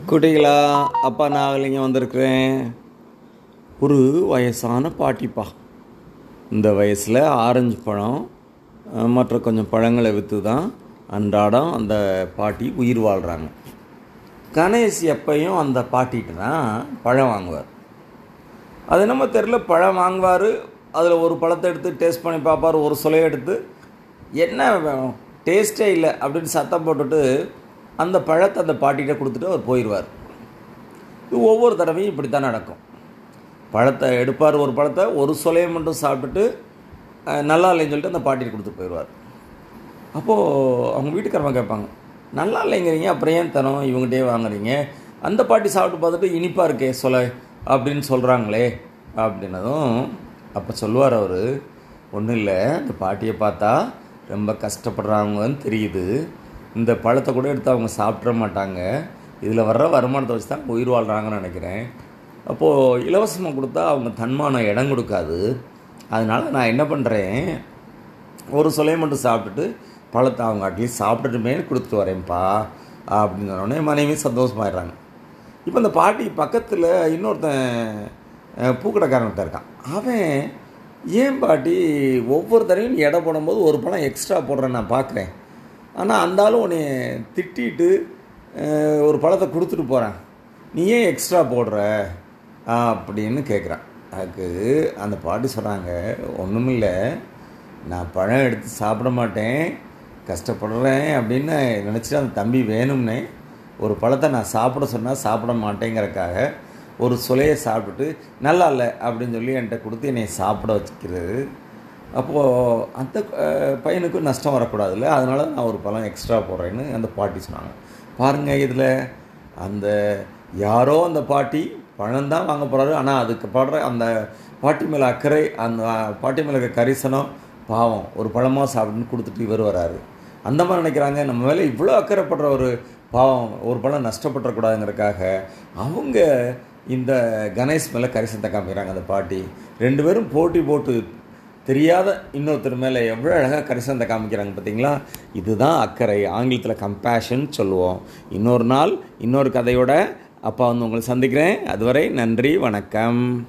குட்டிகளா அப்பா நாகலிங்க வந்திருக்கிறேன். ஒரு வயசான பாட்டிப்பா. இந்த வயசில் ஆரஞ்சு பழம் மற்ற கொஞ்சம் பழங்களை விற்று தான் அன்றாடம் அந்த பாட்டி உயிர் வாழ்கிறாங்க கணேஷ் எப்பையும் அந்த பாட்டிகிட்ட தான் பழம் வாங்குவார். அது நம்ம தெரில பழம் வாங்குவார் அதில் ஒரு பழத்தை எடுத்து டேஸ்ட் பண்ணி பார்ப்பார் ஒரு சுலையை எடுத்து என்ன வேணும் டேஸ்ட்டே இல்லை அப்படின்னு சத்தம் போட்டுட்டு அந்த பழத்தை அந்த பாட்டிகிட்ட கொடுத்துட்டு அவர் போயிடுவார். இது ஒவ்வொரு தடவையும் இப்படி தான் நடக்கும். பழத்தை எடுப்பார் ஒரு பழத்தை ஒரு சொலையை மட்டும் சாப்பிட்டுட்டு நல்லா இல்லைன்னு சொல்லிட்டு அந்த பாட்டிகிட்ட கொடுத்துட்டு போயிடுவார். அப்போது அவங்க வீட்டுக்காரவங்க கேட்பாங்க நல்லா இல்லைங்கிறீங்க அப்புறம் ஏன் தரோம் இவங்ககிட்டயே வாங்குறீங்க? அந்த பாட்டி சாப்பிட்டு பார்த்துட்டு இனிப்பாக இருக்கே சொல அப்படின்னு சொல்கிறாங்களே அப்படின்னதும் அப்போ சொல்லுவார் அவர் ஒன்றும் இல்லை அந்த பாட்டியை பார்த்தா ரொம்ப கஷ்டப்படுறாங்கன்னு தெரியுது. இந்த பழத்தை கூட எடுத்து அவங்க சாப்பிட்ற மாட்டாங்க. இதில் வர்ற வருமானத்தை வச்சு தான் உயிர் வாழ்கிறாங்கன்னு நினைக்கிறேன். அப்போது இலவசமாக கொடுத்தா அவங்க தன்மானம் இடம் கொடுக்காது. அதனால் நான் என்ன பண்ணுறேன் ஒரு சொலையை மட்டும் சாப்பிட்டுட்டு பழத்தை அவங்க அட்லீஸ்ட் சாப்பிட்டுட்டுமே கொடுத்துட்டு வரேன்ப்பா அப்படின்னு சொன்னோடனே மனைவி சந்தோஷமாயிடுறாங்க. இப்போ இந்த பாட்டி பக்கத்தில் இன்னொருத்தன் அஹ், பூக்கடைக்காரன் இருக்கான். அவன் ஏன் பாட்டி ஒவ்வொரு தடவையும் எடை போடும்போது ஒரு பழம் எக்ஸ்ட்ரா போடுறேன் நான் பார்க்குறேன் ஆனால் அந்தாலும் உன்னை திட்டிட்டு ஒரு பழத்தை கொடுத்துட்டு போகிறேன் நீ ஏன் எக்ஸ்ட்ரா போடுற? அப்படின்னு கேட்குறான் அதுக்கு அந்த பாட்டி சொல்கிறாங்க ஒன்றுமில்லை நான் பழம் எடுத்து சாப்பிட மாட்டேன். கஷ்டப்படுறேன். அப்படின்னு நினச்சிட்டு அந்த தம்பி வேணும்னே ஒரு பழத்தை நான் சாப்பிட சொன்னால் சாப்பிட மாட்டேங்கிறக்காக ஒரு சுலையை சாப்பிட்டுட்டு நல்லா இல்லை. அப்படின்னு சொல்லி என்கிட்ட கொடுத்து என்னை சாப்பிட வச்சுக்கிறது. அப்போது அந்த பையனுக்கு பையனுக்கும் நஷ்டம் வரக்கூடாதுல்ல? அதனால நான் ஒரு பழம் எக்ஸ்ட்ரா போடுறேன்னு அந்த பாட்டி சொன்னாங்க. பாருங்கள் இதில் அந்த யாரோ அந்த பாட்டி பழம் தான் வாங்க போகிறாரு ஆனால் அதுக்கு படுற அந்த பாட்டி மேலே அக்கறை அந்த பாட்டி மேலே இருக்க கரிசனம் பாவம். ஒரு பழமாக சாப்பிட்டுன்னு கொடுத்துட்டு இவர் வராரு. அந்த மாதிரி நினைக்கிறாங்க. நம்ம மேலே இவ்வளோ அக்கறைப்படுற ஒரு பாவம் ஒரு பழம் நஷ்டப்பட்டுறக்கூடாதுங்கிறதுக்காக அவங்க இந்த கணேஷ் மேலே கரிசனத்தை காமிக்கிறாங்க அந்த பாட்டி. ரெண்டு பேரும் போட்டி போட்டு தெரியாத இன்னொருத்தர் மேலே எவ்வளோ அழகாக கரிசனத்தை காமிக்கிறாங்க பார்த்தீங்களா இதுதான் அக்கறை. ஆங்கிலத்தில் கம்பேஷன் சொல்லுவோம். இன்னொரு நாள் இன்னொரு கதையோட அப்பா வந்து உங்களை சந்திக்கிறேன். அதுவரை நன்றி வணக்கம்.